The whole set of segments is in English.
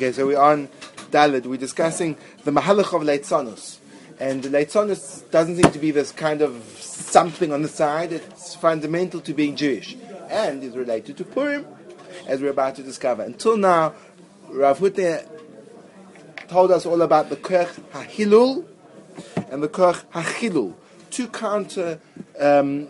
Okay, so we're on Dalid. We're discussing the Mahalach of Leitzonus. And Leitzonus doesn't seem to be this kind of something on the side. It's fundamental to being Jewish. And is related to Purim, as we're about to discover. Until now, Rav Hutner told us all about the Koch HaHilul and the Koch HaChilul. Two counter, um,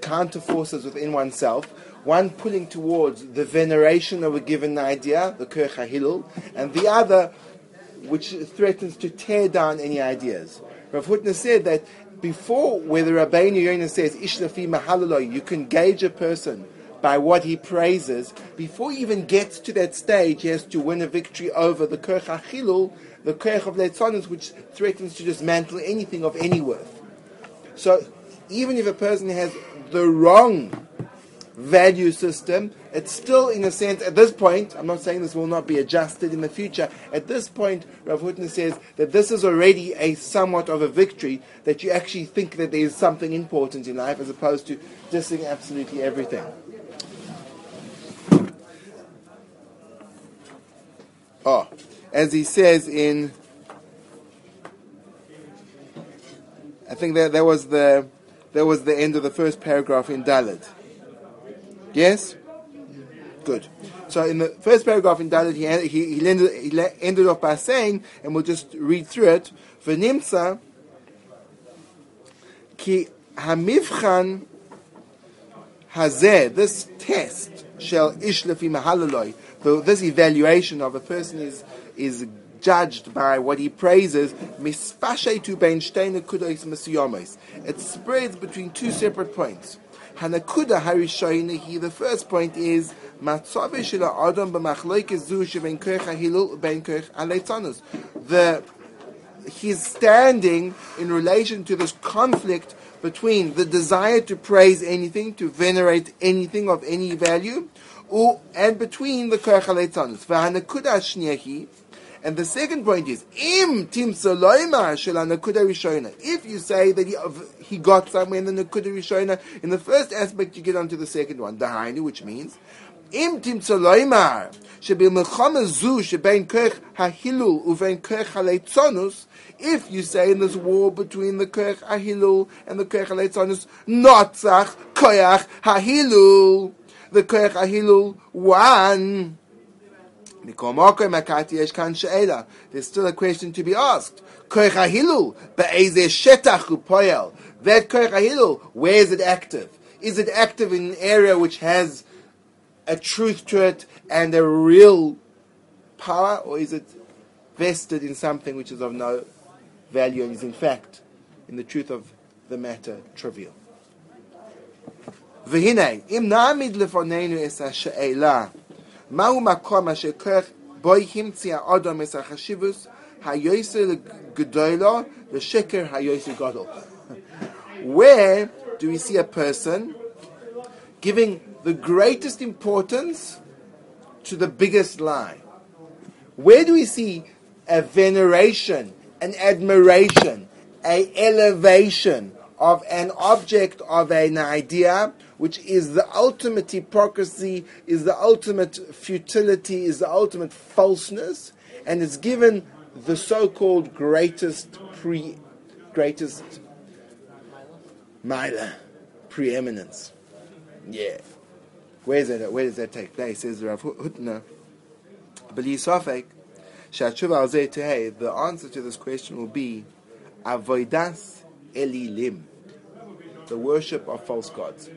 counter forces within oneself one pulling towards the veneration of a given idea, the HaHilul, and the other which threatens to tear down any ideas. Rav Hutner said that before, where the Rabbeinu Yonah says, Ishlafi Mahalaloi, you can gauge a person by what he praises, before he even gets to that stage, he has to win a victory over the HaChilul, the Koch of Leitzonis, which threatens to dismantle anything of any worth. So, even if a person has the wrong value system, it's still, in a sense, at this point, I'm not saying this will not be adjusted in the future, at this point, Rav Hutner says that this is already a somewhat of a victory, that you actually think that there is something important in life as opposed to dissing absolutely everything. Oh, as he says in, I think that that was the that was the end of the first paragraph in Dalit. Yes? Good. So in the first paragraph in Dalit, he, he, he, ended, he ended off by saying, and we'll just read through it, V'nimsa ki hamivchan hazeh, this test, shall ishlefi mahalaloi, this evaluation of a person is, is judged by what he praises, it spreads between two separate points. Hanakuda Harishoinahi, the first point is Matzave Shila Adam b'machloikes zu sheven koich hahilul ben koich aleitzanus. The he's standing in relation to this conflict between the desire to praise anything, to venerate anything of any value, and between the koich aleitzanus. V'hanakuda shniahi and the second point is, im. If you say that he, he got somewhere in the nakuda rishona, in the first aspect you get onto the second one, dahainu, which means, im tim saloimar if you say in this war between the kech hahilul and the kech haletzonus, notzach koyach hahilul, the kech hahilul one, there's still a question to be asked. That koich where is it active? Is it active in an area which has a truth to it and a real power, or is it vested in something which is of no value and is in fact, in the truth of the matter, trivial? והנה, אם נעמיד לפנינו את השאלה מהו מקום אשר כך בו המציא האדם את החשיבוס היוסר גדולו ושקר היוסר גדול. Where do we see a person giving the greatest importance to the biggest lie? Where do we see a veneration, an admiration, a elevation of an object of an idea which is the ultimate hypocrisy, is the ultimate futility, is the ultimate falseness, and is given the so-called greatest pre, greatest mila, preeminence. Yeah. Where is it? Where does that take place? Says Rav Hutner. The answer to this question will be avoidas elilim, the worship of false gods.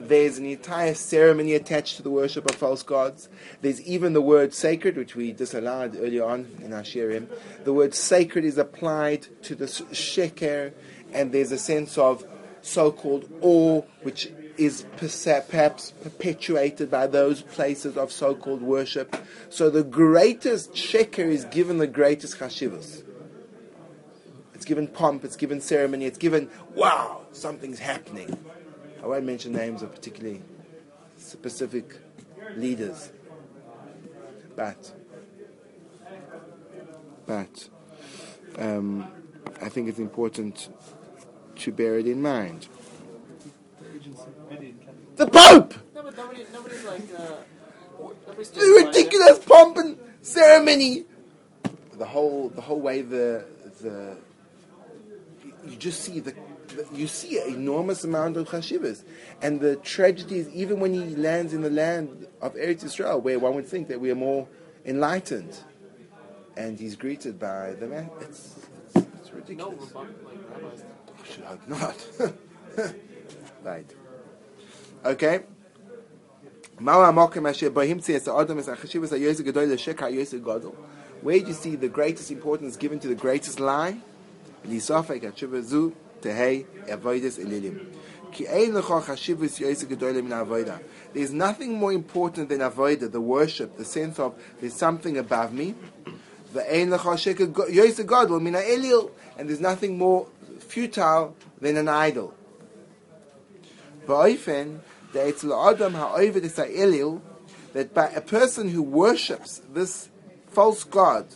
There's an entire ceremony attached to the worship of false gods. There's even the word sacred, which we disallowed earlier on in our shirim. The word sacred is applied to the sheker, and there's a sense of so-called awe, which is perhaps perpetuated by those places of so-called worship. So the greatest sheker is given the greatest chashivas. It's given pomp, it's given ceremony, it's given, wow, something's happening. I won't mention names of particularly specific leaders, but but um, I think it's important to bear it in mind. The Pope. No, but nobody, nobody's like. Uh, the ridiculous pomp and ceremony. The whole, the whole way the the you just see the you see an enormous amount of chashivas, and the tragedies. Even when he lands in the land of Eretz Israel, where one would think that we are more enlightened, and he's greeted by the man. It's, it's, it's ridiculous. No, oh, I should hope not. right. Okay. Where do you see the greatest importance given to the greatest lie? There's nothing more important than avoida, the worship, the sense of there's something above me. And there's nothing more futile than an idol. That by a person who worships this false god,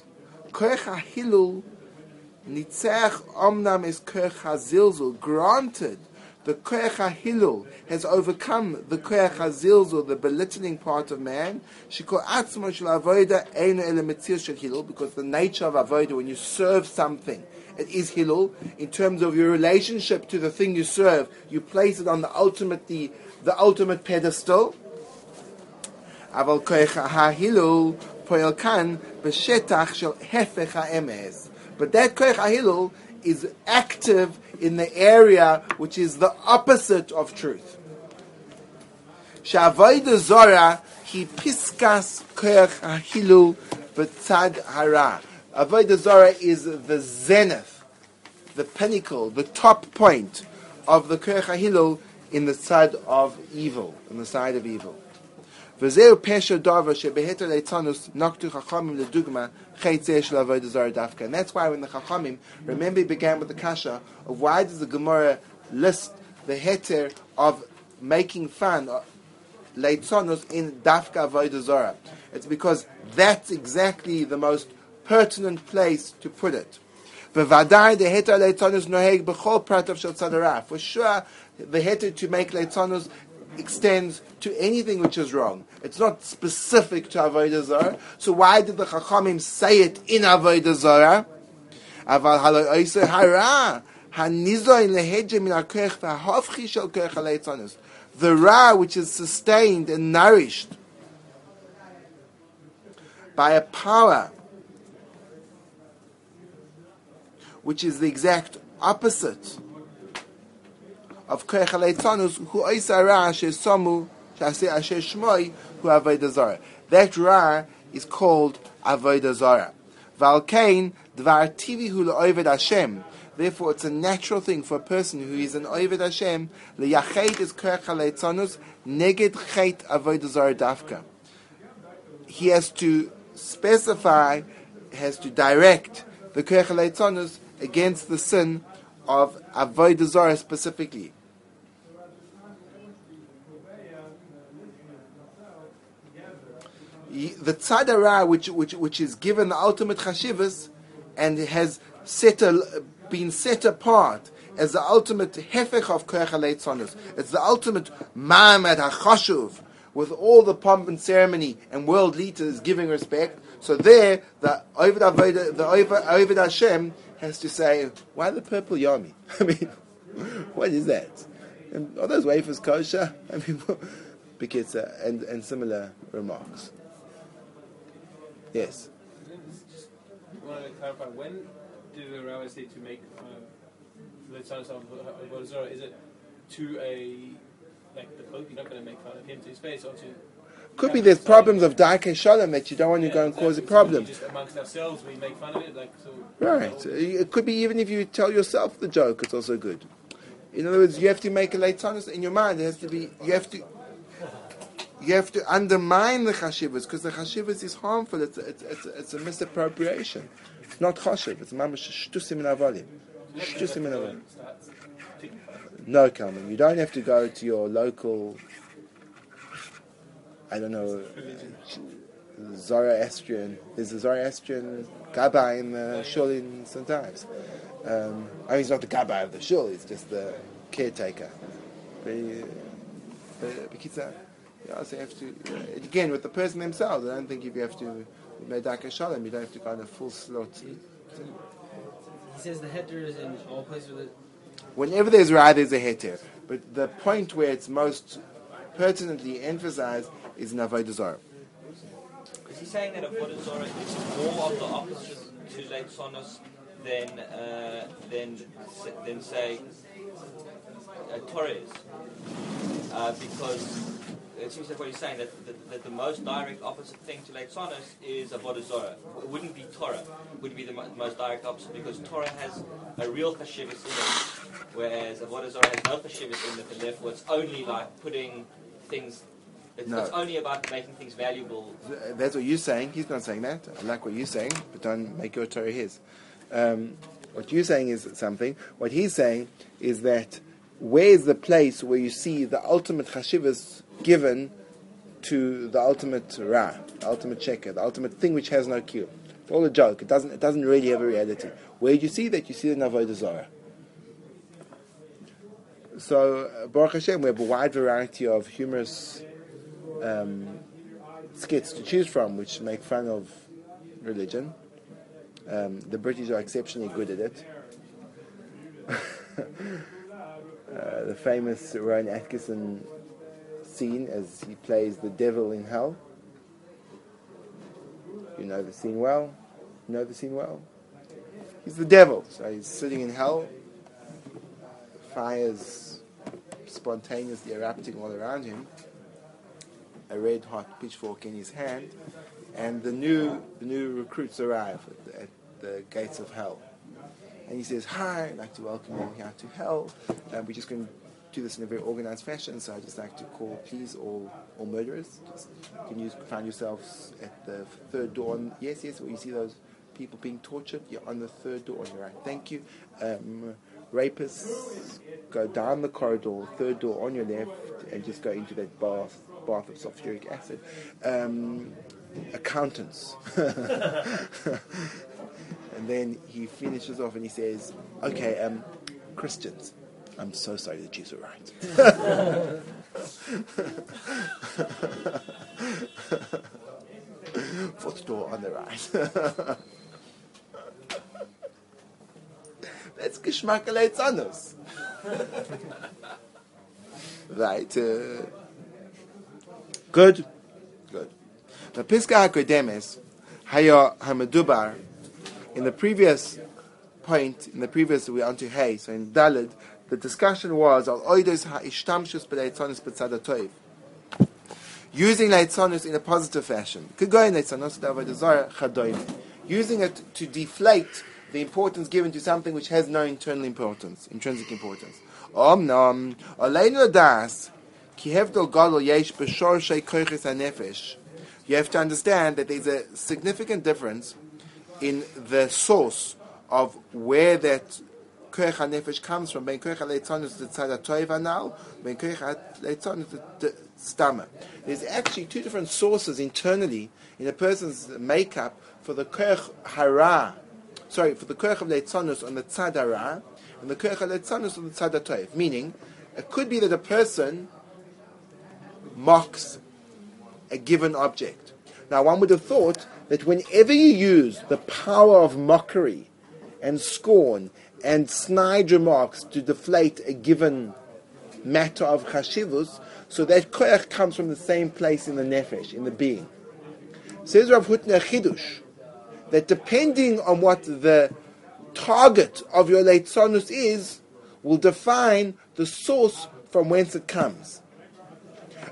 nitzach omnam is koech granted the koech hilul has overcome the koech hazilzul, the belittling part of man. Shikol atzmo shel avoda ein ele shel hilul, because the nature of avoda, when you serve something, it is hilul. In terms of your relationship to the thing you serve, you place it on the ultimate, the, the ultimate pedestal. Aval ha'hilul poel kan b'shetach shel hefech ha'emes. But that koich ha'hilul is active in the area which is the opposite of truth. Sha'avodah zora he piskas koich ha'hilul b'tzad hara. Avodah zora is the zenith, the pinnacle, the top point of the koich ha'hilul in the side of evil, in the side of evil. וזהו פשע דובר שבהתר ליצונוס נקטו חכמים לדוגמה חייצה של avodah זרה דווקא. And that's why when the Chachamim, remember he began with the kasha of why does the Gemara list the heter of making fun of leitzonus in dafka avodah zara. It's because that's exactly the most pertinent place to put it. Bevadai the heter leitzonus noheg b'chol prat of shel For sure, the heter to make leitzonus extends to anything which is wrong. It's not specific to Avodah Zarah. So why did the Chachamim say it in Avodah Zarah? The ra which is sustained and nourished by a power which is the exact opposite of Koech HaLeitzanus, who Oisa Ra Shesomu Shase Asher Shmoi, who Avodah Zarah. That Ra is called Avodah Zarah. Dvar Tivi Hu Le'Oved Hashem. Therefore, it's a natural thing for a person who is an Oved Hashem, Le'Yachet is Koech HaLeitzanus, Neged Chet Avodah Dafka. He has to specify, has to direct the Koech HaLeitzanus against the sin of Avodah Zarah specifically. The tzadara, which, which, which is given the ultimate chashivas and has set a, been set apart as the ultimate hefech of koyach It's the ultimate ma'amad hachashuv with all the pomp and ceremony and world leaders giving respect. So there, the Ovid Avodah, the Ovid Hashem has to say, why the purple yami? I mean, what is that? And are those wafers kosher? I mean, because, uh, and, and similar remarks. Yes. Just want to clarify when did the rabbi say to make uh, the son of Avodah Is it to a like the Pope? You're not going to make fun of him to his face, or to could be there's problems of Darkei Shalom that you don't want to go and cause a problem. Just amongst ourselves, we make fun of it. Like, so right. It could be even if you tell yourself the joke, it's also good. In other words, you have to make a late in your mind. It has to be. You have to you have to undermine the chashivas because the chashivas is harmful. It's it's, it's, it's a misappropriation. It's not chashiv. It's mamash shtusim in avalim. Shtusim in avalim. No, Kalman. You don't have to go to your local. I don't know. Zoroastrian. There's a Zoroastrian gabbai in the shul in sometimes. Um, I mean, he's not the gabbai of the shul. He's just the caretaker. But, uh, but, you also have to, again, with the person themselves, I don't think if you have to Medaka Shalom, you don't have to go on a full slot. He says the heter is in all places. Whenever there's Ra, there's a heter. But the point where it's most pertinently emphasized is in Avodah. Is he saying that Avodah Zarah is more of the opposite to leitzonus than, uh, than, than say, uh, Torah is? Uh, because it seems like what he's saying, that, that, that the most direct opposite thing to sonos is Avodah Zarah. It wouldn't be Torah. It would be the mo- most direct opposite because Torah has a real chashivas in it, whereas Avodah Zarah has no chashivas in it, and therefore it's only like putting things. It's, No. it's only about making things valuable. That's what you're saying. He's not saying that. I like what you're saying, but don't make your Torah his. Um, what you're saying is something. What he's saying is that where is the place where you see the ultimate chashivas given to the ultimate ra, the ultimate sheker, the ultimate thing which has no cure. It's all a joke. It doesn't. It doesn't really have a reality. Where do you see that? You see it in Avodah. So uh, Baruch Hashem, we have a wide variety of humorous um, skits to choose from, which make fun of religion. Um, the British are exceptionally good at it. uh, the famous Rowan Atkinson scene as he plays the devil in hell. You know the scene well. You know the scene well. He's the devil, so he's sitting in hell. Fires spontaneously erupting all around him. A red hot pitchfork in his hand, and the new the new recruits arrive at the, at the gates of hell. And he says, "Hi, I'd like to welcome you here to hell. Um, we're just going to do this in a very organized fashion. So I'd just like to call, please, all all murderers. Just, can you find yourselves at the third door? Yes, yes. Where you see those people being tortured, you're on the third door on your right. Thank you. Um, rapists, go down the corridor, third door on your left, and just go into that bath bath of sulfuric acid. Um, accountants. and then he finishes off and he says, "Okay, um, Christians." I'm so sorry the Jews are right. Fourth door on the right. That's Geschmack Leitzanus. right. Uh, good. Good. The Piska HaKodemes, Haya Hamadubar, in the previous point, in the previous, we're on to Hay, so in Dalid, the discussion was al. Using leitzonus in a positive fashion. Could go in. Using it to deflate the importance given to something which has no internal importance, intrinsic importance. Omnam aleinu das ki hevdol. You have to understand that there's a significant difference in the source of where that koich hanefesh comes from. Ben koich leitzonus the tzad ha'toiv now, ben koich leitzonus the stomach. There's actually two different sources internally in a person's makeup for the koich hara, sorry, for the koich of on the tzad hara, and the koich of leitzonus on the tzad ha'toiv. Meaning, it could be that a person mocks a given object. Now, one would have thought that whenever you use the power of mockery and scorn and snide remarks to deflate a given matter of chashivus, so that koyach comes from the same place in the nefesh, in the being. Says Rav Hutner Chidush, that depending on what the target of your leitzonus is, will define the source from whence it comes.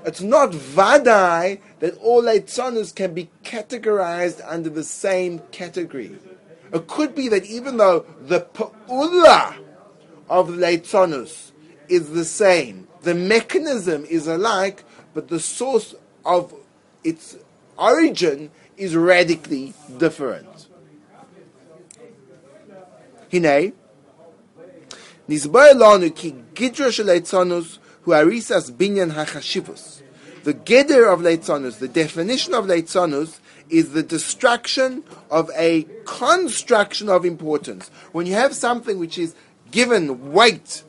It's not vadai that all leitzonus can be categorized under the same category. It could be that even though the pa'ula of leitzonus is the same, the mechanism is alike, but the source of its origin is radically different. Hine, Nizbar lanu ki gidra shel hu arisas binyan hachashivus. The geder of leitzonus, the definition of leitzonus, is the destruction of a construction of importance. When you have something which is given weight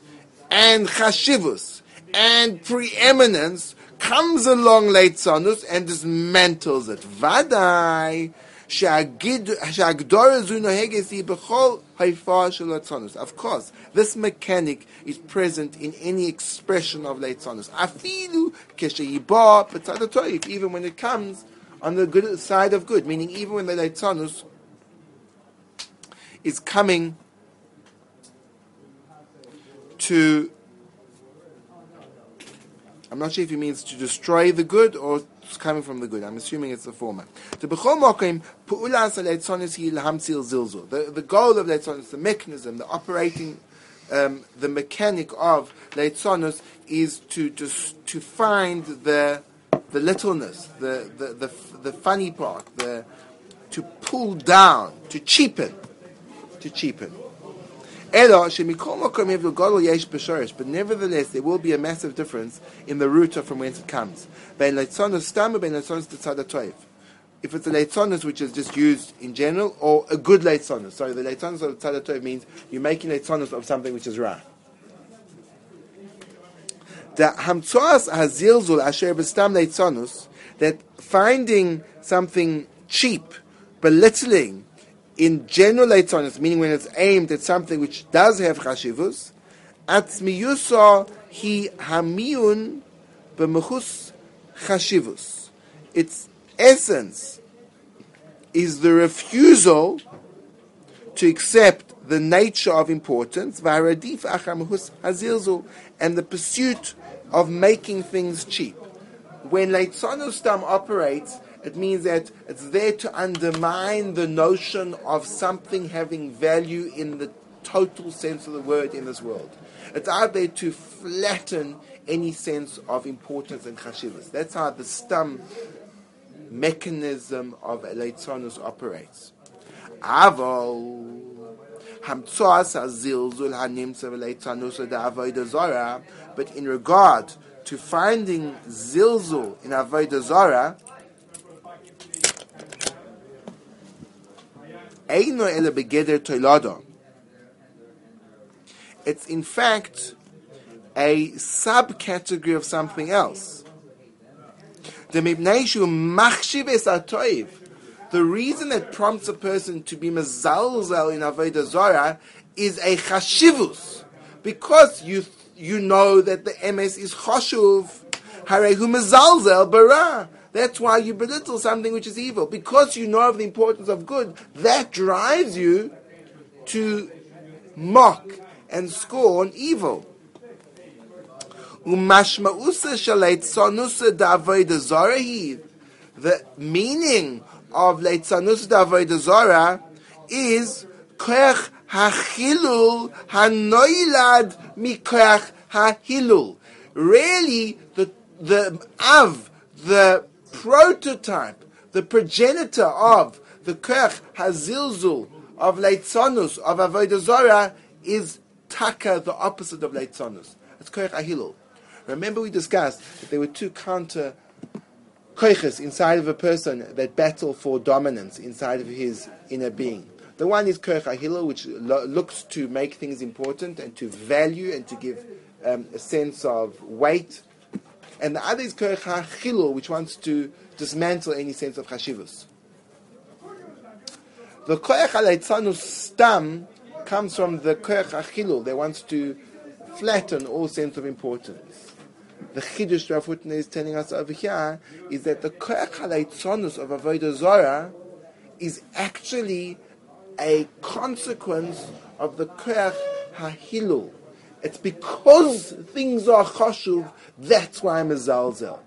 and chashivus and preeminence, comes along leitzanus and dismantles it. Vadai. Of course, this mechanic is present in any expression of Leitzanus. Even when it comes on the good side of good, meaning even when the Leitzanus is coming to I'm not sure if he means to destroy the good or it's coming from the good. I'm assuming it's the former. The the goal of leitzanus, the mechanism, the operating, um, the mechanic of leitzanus is to, to, to find the the littleness, the the the, the funny part, the to pull down, to cheapen, to cheapen. But nevertheless there will be a massive difference in the root from whence it comes. If it's a leitzonus which is just used in general, or a good leitzonus. Sorry, the leitzonus of tzad toiv means you're making leitzonus of something which is ra. The hamtzoas hazilzul asher b'stam leitzonus, that finding something cheap, belittling, in general leitzonus, meaning when it's aimed at something which does have chashivus, atzmiyusa he hamiun b'mechus chashivus. Its essence is the refusal to accept the nature of importance, and the pursuit of making things cheap. When leitzonus stam operates, it means that it's there to undermine the notion of something having value in the total sense of the word in this world. It's out there to flatten any sense of importance and chashivas. That's how the stum mechanism of leitzonus operates. Aval hamtzoas avodah zara. But in regard to finding zilzul in avodah zara, Eino ele begeder toilado. It's in fact a subcategory of something else. The mibneishu machshiv es. The reason that prompts a person to be mezalzel in avodah zara is a chashivus, because you you know that the ms is chashuv. Harehu mezalzel bara. That's why you belittle something which is evil. Because you know of the importance of good, that drives you to mock and scorn evil. The meaning of Leitzanusa Davoida Zora is Koach HaChilul HaNoilad Mikoach HaHilul. Really, the, the Av, the prototype, the progenitor of the Koach Hazilzul of Leitzonus, of Avodah Zorah, is Taka, the opposite of Leitzonus. It's Koach Ahilul. Remember we discussed that there were two counter koiches inside of a person that battle for dominance inside of his inner being. The one is koich ahilul, which lo- looks to make things important and to value and to give um, a sense of weight. And the other is koich hachilul, which wants to dismantle any sense of chashivus. The koich aleitzanus stam comes from the koich achilul, that wants to flatten all sense of importance the Chiddush Rav Hutner is telling us over here is that the Koach HaLeitzonus of Avodah Zorah is actually a consequence of the Koach HaHilul. It's because things are chashuv, that's why I'm a zalzel.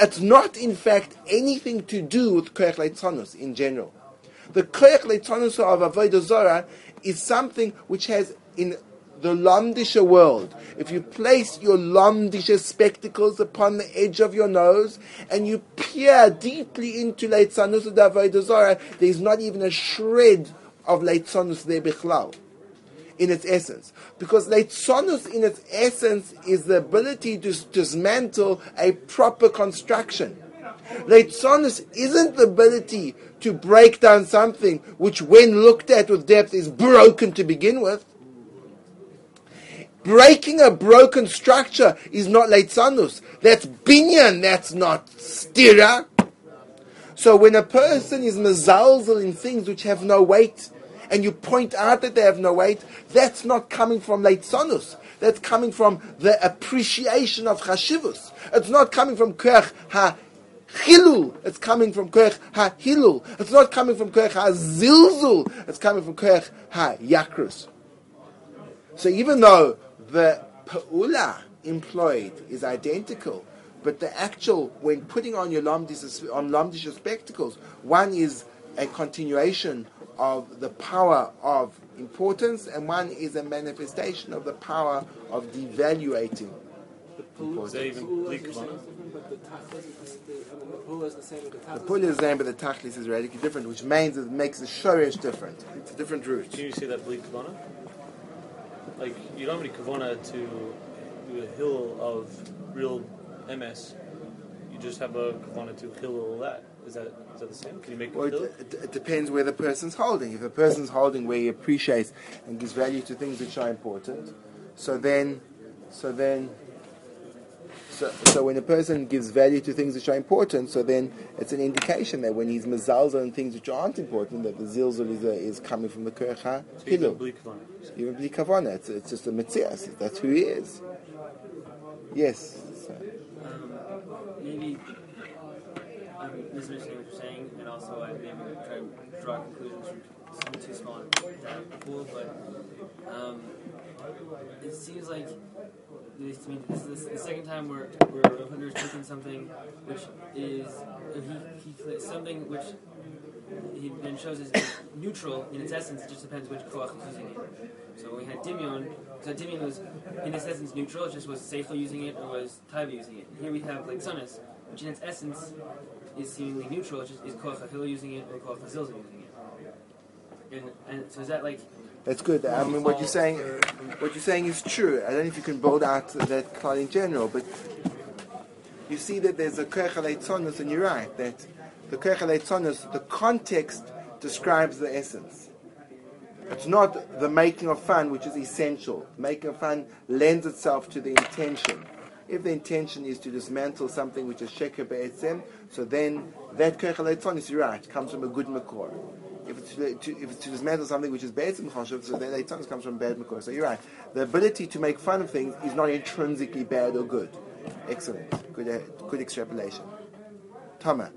It's not, in fact, anything to do with Koach Leitzonus in general. The Koach Leitzonus of Avodah Zorah is something which has in the Lamdisha world, if you place your Lamdisha spectacles upon the edge of your nose and you peer deeply into Leitzanus Davodah Zorah, there is not even a shred of Leitzanus there bichlal in its essence. Because Leitzanus in its essence is the ability to dismantle a proper construction. Leitzanus isn't the ability to break down something which, when looked at with depth, is broken to begin with. Breaking a broken structure is not leitzanus. That's binyan. That's not stira. So when a person is mezalzel in things which have no weight, and you point out that they have no weight, that's not coming from leitzonus. That's coming from the appreciation of chashivus. It's not coming from koach ha chilul. It's coming from koach ha hilul. It's not coming from koach ha zilzul. It's coming from koach ha yakrus. So even though the pa'ula employed is identical, but the actual, when putting on your lamdish, on lamdish spectacles, one is a continuation of the power of importance, and one is a manifestation of the power of devaluating. Is even the tachlis is the, I mean, the pull is the same as the The tachlis. pull is the same, but the tachlis is radically different, which means it makes the shoresh different. It's a different root. Can you see that bleak kavana? Like you don't have any kavana to do a hill of real MS. You just have a kavana to hill all that. Is that is that the same? Can you make Well, it, it, it depends where the person's holding. If a person's holding where he appreciates and gives value to things which are important, so then, so then, so, so when a person gives value to things which are important, so then it's an indication that when he's mezalza on things which aren't important, that the zilzul is, uh, is coming from the kercha hilul. Even bli kavana, it's, it's just a mitzias. That's who he is. Yes. So, Um, maybe I'm misunderstanding what you're saying, and also I maybe try to draw conclusions from too small data pool, but um, it seems like me, this is the second time where where Hutner is taking something which is he, he something which he then shows as neutral in its essence. It just depends which koach is using it. So we had Dimion. So Dimion was in its essence neutral. It just was Seichel using it or was Taiva using it. Here we have leitzonus, which in its essence is seemingly neutral. It just is koach Achila using it or koach Azilza using it. And, and so is that like That's good. I mean, what you're saying, what you're saying is true. I don't know if you can build out that cloud in general, but you see that there's a tzonus, and you're right that the tzonus, the context describes the essence. It's not the making of fun which is essential. Making of fun lends itself to the intention. If the intention is to dismantle something which is sheker be'etzem, so then that tzonus, you're right, comes from a good makor. If it's to, to, if it's to dismantle something which is be'etzem choshev, so then leitzonus comes from bad makor. So you're right. The ability to make fun of things is not intrinsically bad or good. Excellent. Good, uh, good extrapolation. Tama.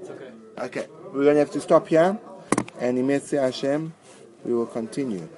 It's okay. Okay, we're going to have to stop here, and in Hashem, we will continue.